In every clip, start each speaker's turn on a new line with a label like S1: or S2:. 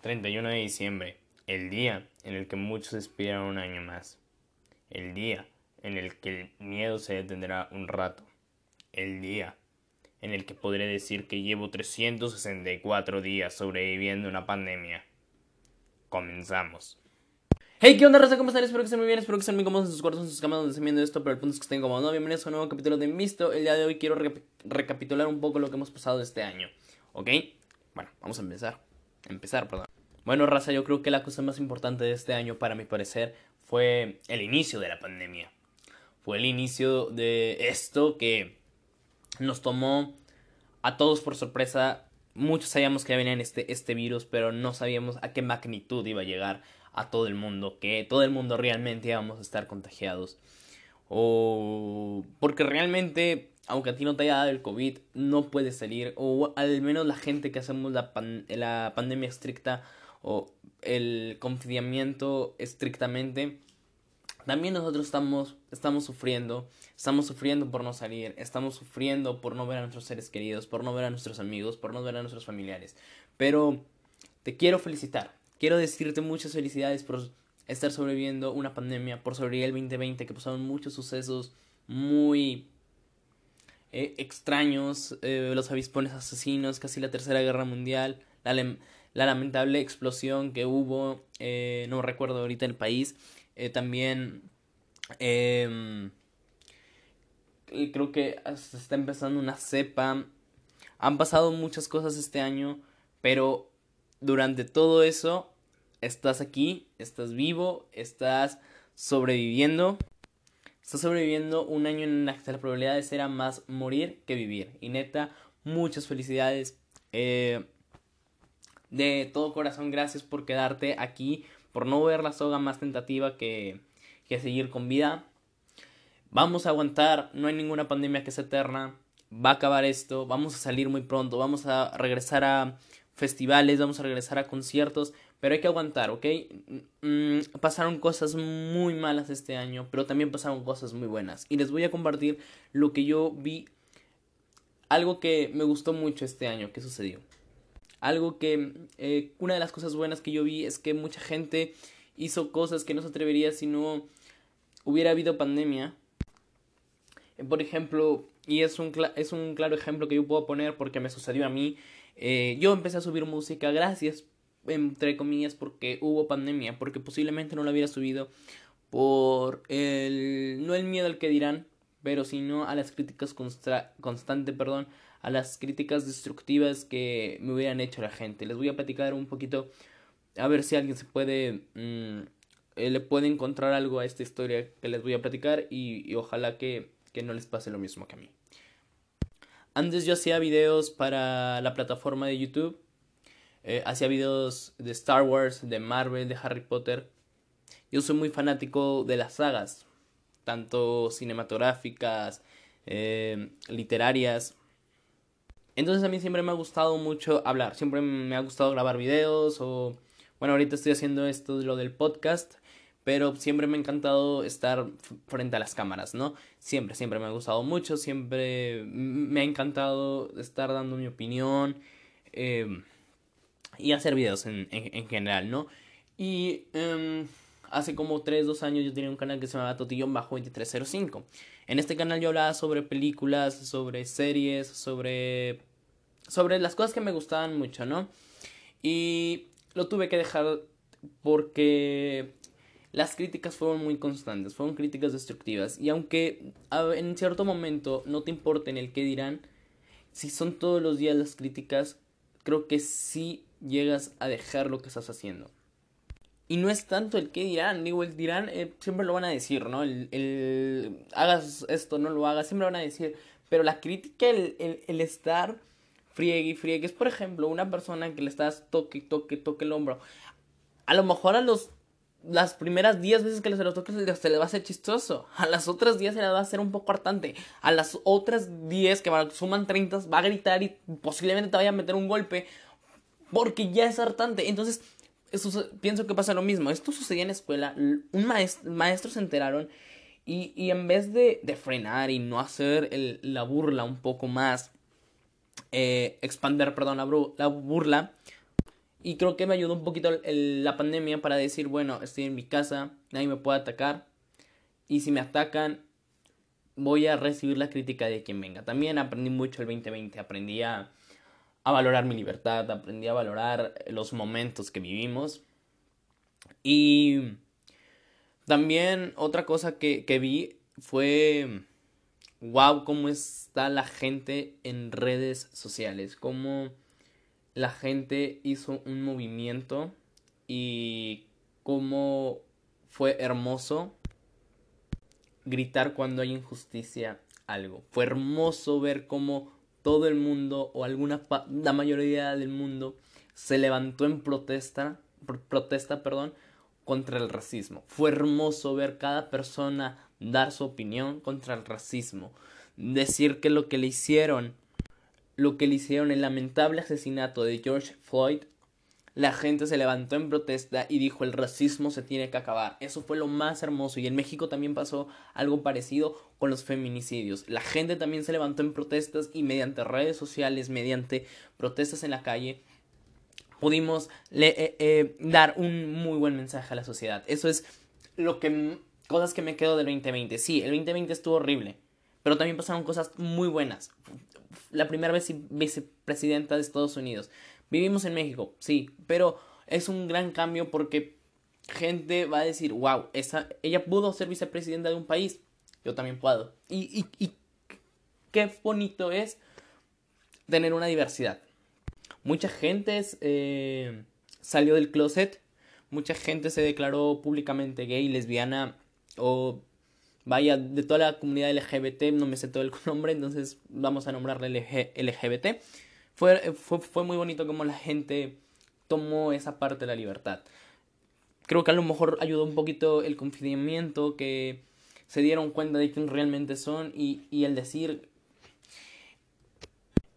S1: 31 de diciembre, el día en el que muchos despidieron un año más. El día en el que el miedo se detendrá un rato. El día en el que podré decir que llevo 364 días sobreviviendo una pandemia. Comenzamos. Hey, ¿qué onda, raza? ¿Cómo están? Espero que estén muy bien, espero que estén muy cómodos en sus cuartos, en sus camas donde estén viendo esto, pero el punto es que estén cómodos. Bienvenidos a un nuevo capítulo de Misto. El día de hoy quiero recapitular un poco lo que hemos pasado este año, ¿ok? Bueno, vamos a empezar. Empezar, perdón. Bueno, raza, yo creo que la cosa más importante de este año, para mi parecer, fue el inicio de la pandemia. Fue el inicio de esto que nos tomó a todos por sorpresa. Muchos sabíamos que ya venía este, este virus, pero no sabíamos a qué magnitud iba a llegar a todo el mundo, que todo el mundo realmente íbamos a estar contagiados. O porque realmente, aunque a ti no te haya dado el COVID, no puedes salir. O al menos la gente que hacemos la, la pandemia estricta o el confinamiento estrictamente, también nosotros estamos, estamos sufriendo, estamos sufriendo por no salir, estamos sufriendo por no ver a nuestros seres queridos, por no ver a nuestros amigos, por no ver a nuestros familiares. Pero te quiero felicitar, quiero decirte muchas felicidades por estar sobreviviendo una pandemia, por sobrevivir el 2020, que pasaron muchos sucesos muy eh, extraños, eh, los avispones asesinos, casi la tercera guerra mundial, la, la lamentable explosión que hubo, eh, no recuerdo ahorita el país, eh, también em, creo que se está empezando una cepa. Han pasado muchas cosas este año, pero durante todo eso estás aquí, estás vivo, estás sobreviviendo. Estás sobreviviendo un año en el que la probabilidad de ser más morir que vivir. Y neta, muchas felicidades. Eh, de todo corazón, gracias por quedarte aquí, por no ver la soga más tentativa que, que seguir con vida. Vamos a aguantar, no hay ninguna pandemia que sea eterna. Va a acabar esto, vamos a salir muy pronto, vamos a regresar a festivales, vamos a regresar a conciertos, pero hay que aguantar, ¿ok? Mm, pasaron cosas muy malas este año, pero también pasaron cosas muy buenas. Y les voy a compartir lo que yo vi, algo que me gustó mucho este año, que sucedió. Algo que, eh, una de las cosas buenas que yo vi es que mucha gente hizo cosas que no se atrevería si no hubiera habido pandemia. Eh, por ejemplo, y es un, es un claro ejemplo que yo puedo poner porque me sucedió a mí. Eh, yo empecé a subir música gracias, entre comillas, porque hubo pandemia, porque posiblemente no lo hubiera subido por el, no el miedo al que dirán, pero sino a las críticas constantes, perdón, a las críticas destructivas que me hubieran hecho la gente. Les voy a platicar un poquito, a ver si alguien se puede, mm, eh, le puede encontrar algo a esta historia que les voy a platicar y, ojalá que, que, no les pase lo mismo que a mí. Antes yo hacía videos para la plataforma de YouTube, eh, hacía videos de Star Wars, de Marvel, de Harry Potter. Yo soy muy fanático de las sagas, tanto cinematográficas, eh, literarias, entonces a mí siempre me ha gustado mucho hablar, siempre me ha gustado grabar videos o bueno, ahorita estoy haciendo esto de lo del podcast, pero siempre me ha encantado estar frente a las cámaras, ¿no? Siempre, siempre me ha gustado mucho, siempre me ha encantado estar dando mi opinión em, y hacer videos en, en, general, ¿no? Y em, hace como 3, 2 años yo tenía un canal que se llamaba Totillón Bajo 2305. En este canal yo hablaba sobre películas, sobre series, sobre sobre las cosas que me gustaban mucho, ¿no? Y lo tuve que dejar porque las críticas fueron muy constantes, fueron críticas destructivas. Y aunque en cierto momento no te importen el qué dirán, si son todos los días las críticas, creo que sí llegas a dejar lo que estás haciendo. Y no es tanto el qué dirán, digo, el dirán eh, siempre lo van a decir, ¿no? El, hagas esto, no lo hagas, siempre lo van a decir. Pero la crítica, el, el estar friegue y friegue. Es, por ejemplo, una persona que le estás toque, toque, toque el hombro. A lo mejor a los las primeras 10 veces que se lo toques se le va a hacer chistoso. A las otras 10 se le va a hacer un poco hartante. A las otras 10 que suman 30 va a gritar y posiblemente te vaya a meter un golpe porque ya es hartante. Entonces, eso, pienso que pasa lo mismo. Esto sucedía en la escuela. Un maestro, maestros se enteraron y, y en vez de, de, frenar y no hacer la burla un poco más eh, expander, perdón, la, burla,
S2: Y creo que me ayudó un poquito la pandemia para decir, bueno, estoy en mi casa, nadie me puede atacar. Y si me atacan, voy a recibir la crítica de quien venga. También aprendí mucho el 2020, aprendí a, valorar mi libertad, aprendí a valorar los momentos que vivimos. Y también otra cosa que, que vi fue, wow, cómo está la gente en redes sociales, cómo la gente hizo un movimiento y cómo fue hermoso gritar cuando hay injusticia algo. Fue hermoso ver cómo todo el mundo o alguna la mayoría del mundo se levantó en protesta, protesta, perdón, contra el racismo. Fue hermoso ver cada persona dar su opinión contra el racismo, decir que lo que le hicieron lo que le hicieron el lamentable asesinato de George Floyd, la gente se levantó en protesta y dijo el racismo se tiene que acabar. Eso fue lo más hermoso y en México también pasó algo parecido con los feminicidios. La gente también se levantó en protestas y mediante redes sociales, mediante protestas en la calle, pudimos eh, eh, dar un muy buen mensaje a la sociedad. Eso es lo que cosas que me quedo del 2020. Sí, el 2020 estuvo horrible, pero también pasaron cosas muy buenas la primera vez vicepresidenta de Estados Unidos. Vivimos en México, sí, pero es un gran cambio porque gente va a decir, wow, esa, ella pudo ser vicepresidenta de un país, yo también puedo. Y, y, y qué bonito es tener una diversidad. Mucha gente eh, salió del closet, mucha gente se declaró públicamente gay, lesbiana o vaya, de toda la comunidad LGBT, no me sé todo el nombre, entonces vamos a nombrarle LGBT. Fue, fue, fue muy bonito como la gente tomó esa parte de la libertad. Creo que a lo mejor ayudó un poquito el confinamiento, que se dieron cuenta de quién realmente son y, y el decir,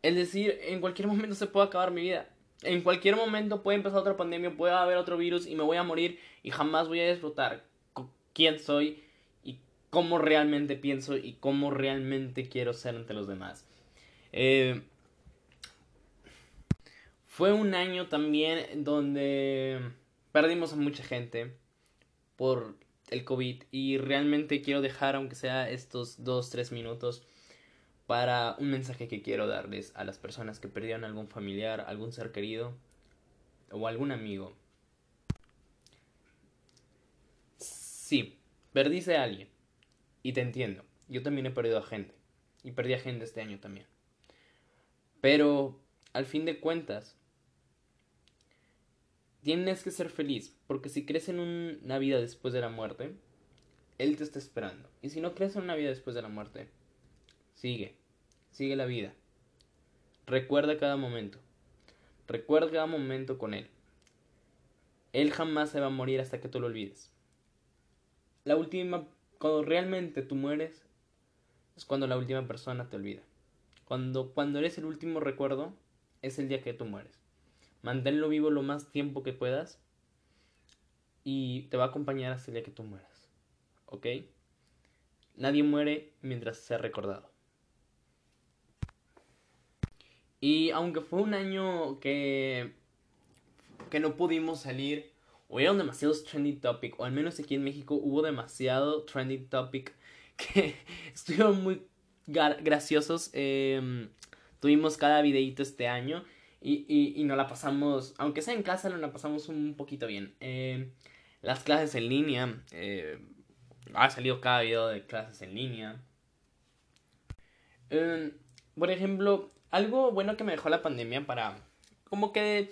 S2: el decir, en cualquier momento se puede acabar mi vida. En cualquier momento puede empezar otra pandemia, puede haber otro virus y me voy a morir y jamás voy a disfrutar quién soy cómo realmente pienso y cómo realmente quiero ser ante los demás. Eh, fue un año también donde perdimos a mucha gente por el COVID y realmente quiero dejar, aunque sea estos dos, tres minutos, para un mensaje que quiero darles a las personas que perdieron algún familiar, algún ser querido o algún amigo. Sí, perdiste a alguien. Y te entiendo. Yo también he perdido a gente. Y perdí a gente este año también. Pero, al fin de cuentas, tienes que ser feliz. Porque si crees en una vida después de la muerte, Él te está esperando. Y si no crees en una vida después de la muerte, sigue. Sigue la vida. Recuerda cada momento. Recuerda cada momento con Él. Él jamás se va a morir hasta que tú lo olvides. La última cuando realmente tú mueres, es cuando la última persona te olvida. Cuando, cuando eres el último recuerdo, es el día que tú mueres. Manténlo vivo lo más tiempo que puedas y te va a acompañar hasta el día que tú mueras. ¿Ok? Nadie muere mientras sea recordado. Y aunque fue un año que, que no pudimos salir hubieron demasiados trending topic, o al menos aquí en México hubo demasiado trending topic que estuvieron muy graciosos. Em, tuvimos cada videito este año y, y, y, nos la pasamos, aunque sea en casa, nos la pasamos un poquito bien. Em, las clases en línea, eh, ha salido cada video de clases en línea. Em, por ejemplo, algo bueno que me dejó la pandemia para como que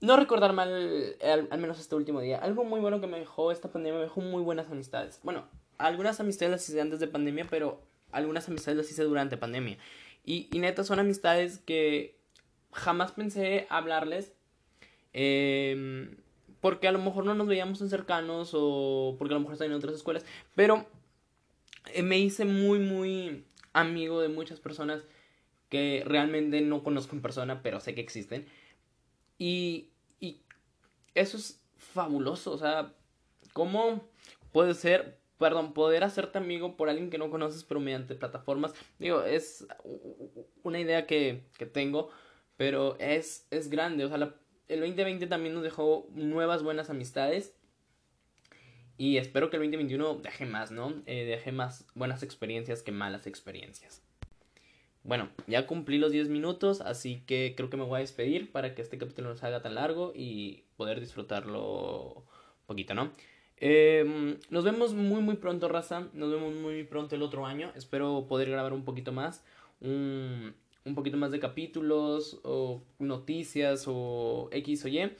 S2: no recordar mal, al, menos este último día. Algo muy bueno que me dejó esta pandemia, me dejó muy buenas amistades. Bueno, algunas amistades las hice antes de pandemia, pero algunas amistades las hice durante pandemia. Y, y neta, son amistades que jamás pensé hablarles. Em, porque a lo mejor no nos veíamos en cercanos o porque a lo mejor están en otras escuelas. Pero eh, me hice muy, muy amigo de muchas personas que realmente no conozco en persona, pero sé que existen. Y, y eso es fabuloso, o sea, ¿cómo puede ser, perdón, poder hacerte amigo por alguien que no conoces, pero mediante plataformas? Digo, es una idea que, que tengo, pero es, es grande, o sea, el 2020 también nos dejó nuevas buenas amistades. Y espero que el 2021 deje más, ¿no? Eh, deje más buenas experiencias que malas experiencias. Bueno, ya cumplí los 10 minutos, así que creo que me voy a despedir para que este capítulo no se haga tan largo y poder disfrutarlo poquito, ¿no? Em, nos vemos muy muy pronto, raza. Nos vemos muy pronto el otro año. Espero poder grabar un poquito más. Un, un poquito más de capítulos o noticias o X o Y.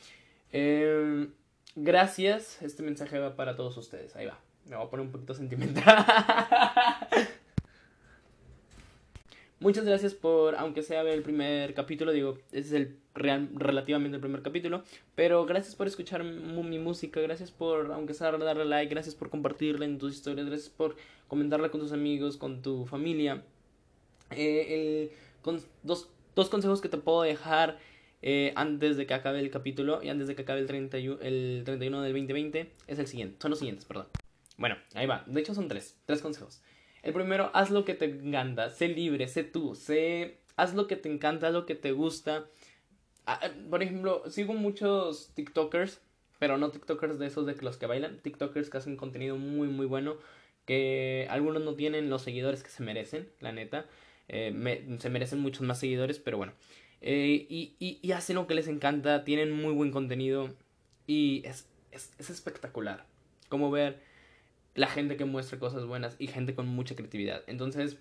S2: Em, gracias. Este mensaje va para todos ustedes. Ahí va. Me voy a poner un poquito sentimental. Muchas gracias por, aunque sea el primer capítulo, digo, ese es el real, relativamente el primer capítulo, pero gracias por escuchar mi música, gracias por, aunque sea darle like, gracias por compartirla en tus historias, gracias por comentarla con tus amigos, con tu familia. Eh, con dos, dos consejos que te puedo dejar eh, antes de que acabe el capítulo y antes de que acabe el, 31, el 31 del 2020 es el siguiente, son los siguientes, perdón. Bueno, ahí va, de hecho son tres, tres consejos. El primero, haz lo que te encanta, sé libre, sé tú, sé, haz lo que te encanta, lo que te gusta. Ah, eh, por ejemplo, sigo muchos TikTokers, pero no TikTokers de esos de los que bailan, TikTokers que hacen contenido muy muy bueno, que algunos no tienen los seguidores que se merecen, la neta. Eh, se merecen muchos más seguidores, pero bueno. Eh, y, y, hacen lo que les encanta, tienen muy buen contenido y es, es, es espectacular. Como ver la gente que muestra cosas buenas y gente con mucha creatividad. Entonces,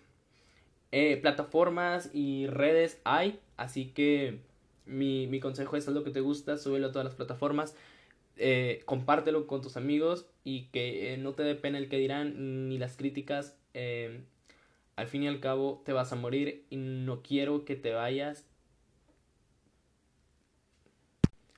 S2: eh, plataformas y redes hay, así que mi, mi consejo es haz lo que te gusta, súbelo a todas las plataformas, eh, compártelo con tus amigos y que eh, no te dé pena el que dirán ni las críticas. al fin y al cabo te vas a morir y no quiero que te vayas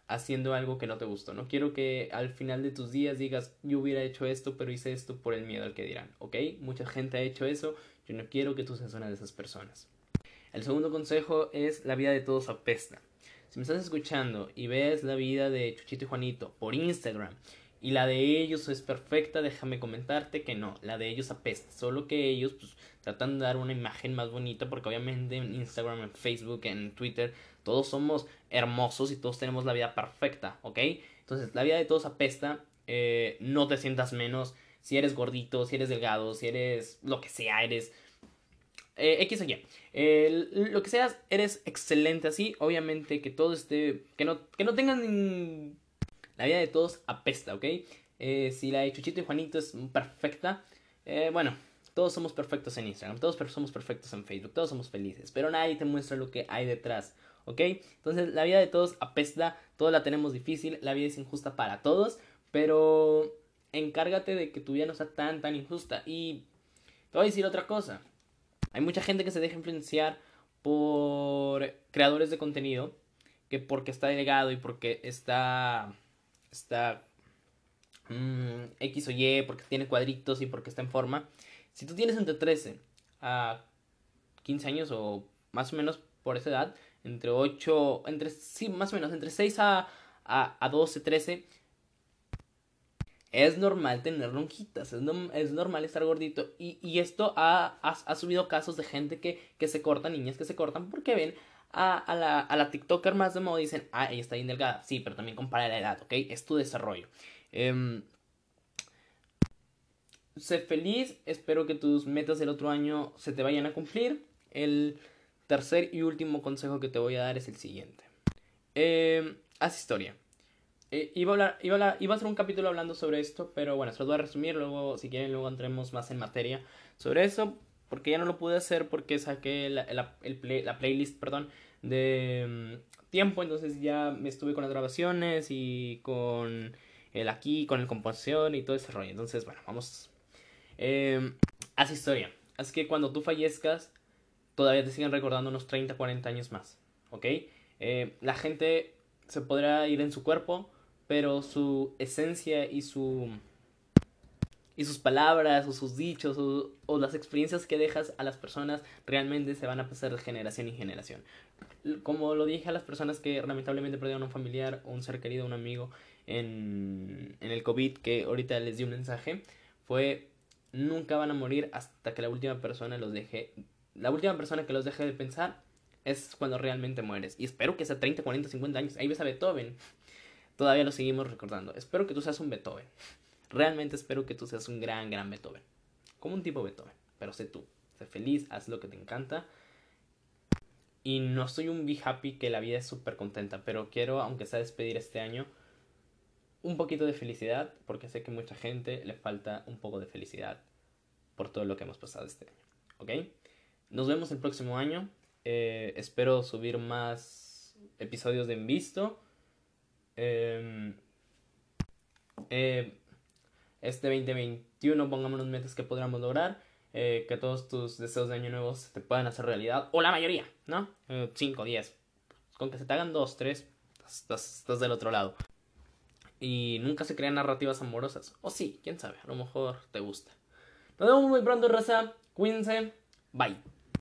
S2: haciendo algo que no te gustó. No quiero que al final de tus días digas, yo hubiera hecho esto, pero hice esto por el miedo al que dirán, ¿ok? Mucha gente ha hecho eso, yo no quiero que tú seas una de esas personas. El segundo consejo es la vida de todos apesta. Si me estás escuchando y ves la vida de Chuchito y Juanito por Instagram y la de ellos es perfecta, déjame comentarte que no, la de ellos apesta, solo que ellos pues tratan de dar una imagen más bonita porque obviamente en Instagram, en Facebook, en Twitter todos somos hermosos y todos tenemos la vida perfecta, ¿ok? Entonces, la vida de todos apesta, eh, no te sientas menos si eres gordito, si eres delgado, si eres lo que sea, eres... Eh, X o Y. lo que seas, eres excelente así. Obviamente que todo esté... Que no, que no tengan... La vida de todos apesta, ¿ok? Eh, si la de Chuchito y Juanito es perfecta, bueno, todos somos perfectos en Instagram, todos somos perfectos en Facebook, todos somos felices, pero nadie te muestra lo que hay detrás. ¿ok? Entonces la vida de todos apesta, todos la tenemos difícil, la vida es injusta para todos, pero encárgate de que tu vida no sea tan, tan injusta. Y te voy a decir otra cosa. Hay mucha gente que se deja influenciar por creadores de contenido que porque está delegado y porque está está mm, X o Y, porque tiene cuadritos y porque está en forma. Si tú tienes entre 13 a 15 años o más o menos por esa edad, entre 8, entre, sí, más o menos, entre 6 a, a, a 12, 13, es normal tener lonjitas, es, es normal estar gordito. Y, y esto ha, ha, ha, subido casos de gente que, que se corta, niñas que se cortan porque ven a, la, a la TikToker más de moda dicen, ah, ella está bien delgada. Sí, pero también compara la edad, ¿ok? Es tu desarrollo. Eh, sé feliz, espero que tus metas del otro año se te vayan a cumplir. El tercer y último consejo que te voy a dar es el siguiente. Eh, haz historia. Eh, iba, a hablar, iba, a iba, a hacer un capítulo hablando sobre esto, pero bueno, se lo voy a resumir. Luego, si quieren, luego entremos más en materia sobre eso. Porque ya no lo pude hacer porque saqué la, la, la playlist perdón, de mm, tiempo. Entonces ya me estuve con las grabaciones y con el aquí, con el composición y todo ese rollo. Entonces, bueno, vamos. Eh, haz historia. Así que cuando tú fallezcas, todavía te siguen recordando unos 30, 40 años más, ¿ok? Eh, la gente se podrá ir en su cuerpo, pero su esencia y su y sus palabras o sus dichos o, o, las experiencias que dejas a las personas realmente se van a pasar de generación en generación. Como lo dije a las personas que lamentablemente perdieron a un familiar un ser querido, un amigo en, en el COVID, que ahorita les di un mensaje, fue nunca van a morir hasta que la última persona los deje la última persona que los deje de pensar es cuando realmente mueres. Y espero que sea 30, 40, 50 años. Ahí ves a Beethoven. Todavía lo seguimos recordando. Espero que tú seas un Beethoven. Realmente espero que tú seas un gran, gran Beethoven. Como un tipo Beethoven. Pero sé tú. Sé feliz, haz lo que te encanta. Y no soy un be happy que la vida es súper contenta. Pero quiero, aunque sea despedir este año, un poquito de felicidad. Porque sé que mucha gente le falta un poco de felicidad por todo lo que hemos pasado este año. ¿Ok? Nos vemos el próximo año. Eh, espero subir más episodios de Envisto. Eh, eh, este 2021 pongámonos metas que podamos lograr. Eh, que todos tus deseos de año nuevo se te puedan hacer realidad. O la mayoría, ¿no? 5, 10. Con que se te hagan 2, 3, estás, estás del otro lado. Y nunca se crean narrativas amorosas. O sí, quién sabe, a lo mejor te gusta. Nos vemos muy pronto, raza. Cuídense. Bye.